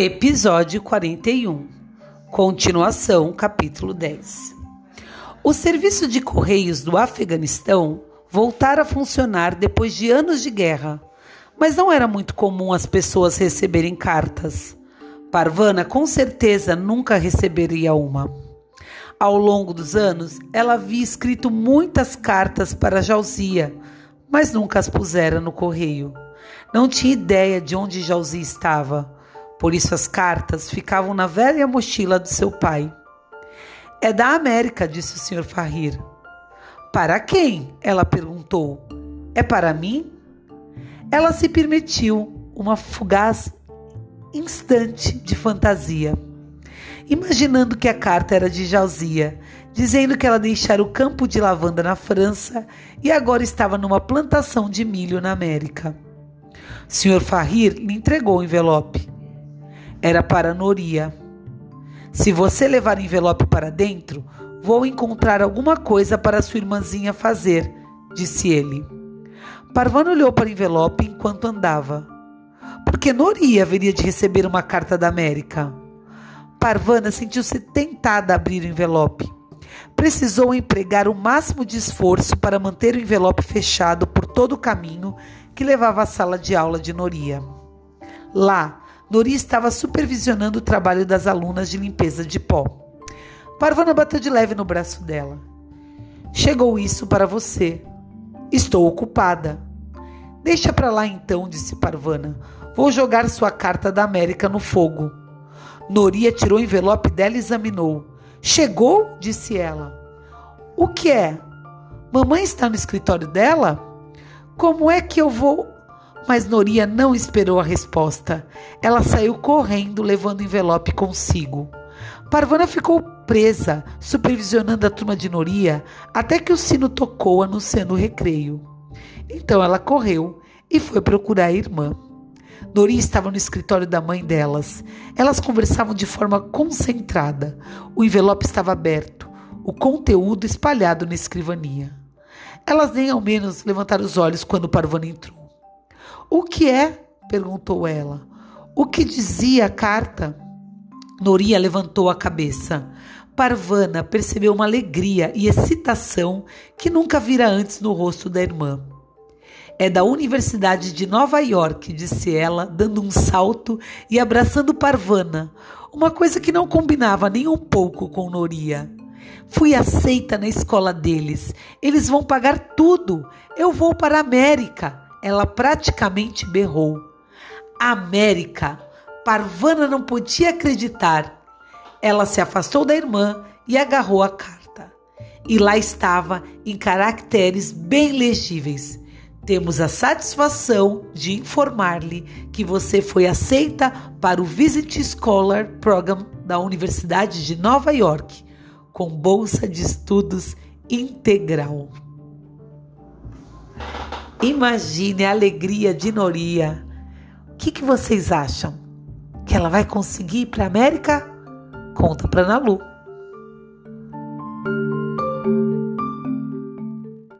Episódio 41 Continuação, capítulo 10 O serviço de correios do Afeganistão voltara a funcionar depois de anos de guerra, mas não era muito comum as pessoas receberem cartas. Parvana com certeza nunca receberia uma. Ao longo dos anos, ela havia escrito muitas cartas para Jauzia, mas nunca as pusera no correio. Não tinha ideia de onde Jauzia estava por isso as cartas ficavam na velha mochila do seu pai. É da América, disse o Sr. Farrir. Para quem? Ela perguntou. É para mim? Ela se permitiu uma fugaz instante de fantasia, imaginando que a carta era de Jalzia, dizendo que ela deixara o campo de lavanda na França e agora estava numa plantação de milho na América. O Sr. Farrir lhe entregou o envelope. Era para Noria. Se você levar o envelope para dentro, vou encontrar alguma coisa para sua irmãzinha fazer, disse ele. Parvana olhou para o envelope enquanto andava. Por que Noria haveria de receber uma carta da América? Parvana sentiu-se tentada a abrir o envelope. Precisou empregar o máximo de esforço para manter o envelope fechado por todo o caminho que levava à sala de aula de Noria. Lá, Nori estava supervisionando o trabalho das alunas de limpeza de pó. Parvana bateu de leve no braço dela. Chegou isso para você. Estou ocupada. Deixa para lá então, disse Parvana. Vou jogar sua carta da América no fogo. Noria tirou o envelope dela e examinou. Chegou? disse ela. O que é? Mamãe está no escritório dela? Como é que eu vou mas Noria não esperou a resposta. Ela saiu correndo, levando o envelope consigo. Parvana ficou presa, supervisionando a turma de Noria, até que o sino tocou anunciando o recreio. Então ela correu e foi procurar a irmã. Noria estava no escritório da mãe delas. Elas conversavam de forma concentrada. O envelope estava aberto, o conteúdo espalhado na escrivania. Elas nem ao menos levantaram os olhos quando Parvana entrou. O que é? perguntou ela. O que dizia a carta? Noria levantou a cabeça. Parvana percebeu uma alegria e excitação que nunca vira antes no rosto da irmã. É da Universidade de Nova York, disse ela, dando um salto e abraçando Parvana, uma coisa que não combinava nem um pouco com Noria. Fui aceita na escola deles. Eles vão pagar tudo. Eu vou para a América. Ela praticamente berrou. América! Parvana não podia acreditar. Ela se afastou da irmã e agarrou a carta. E lá estava, em caracteres bem legíveis. Temos a satisfação de informar-lhe que você foi aceita para o Visit Scholar Program da Universidade de Nova York, com bolsa de estudos integral. Imagine a alegria de Noria. O que, que vocês acham? Que ela vai conseguir ir para a América? Conta para Nalu.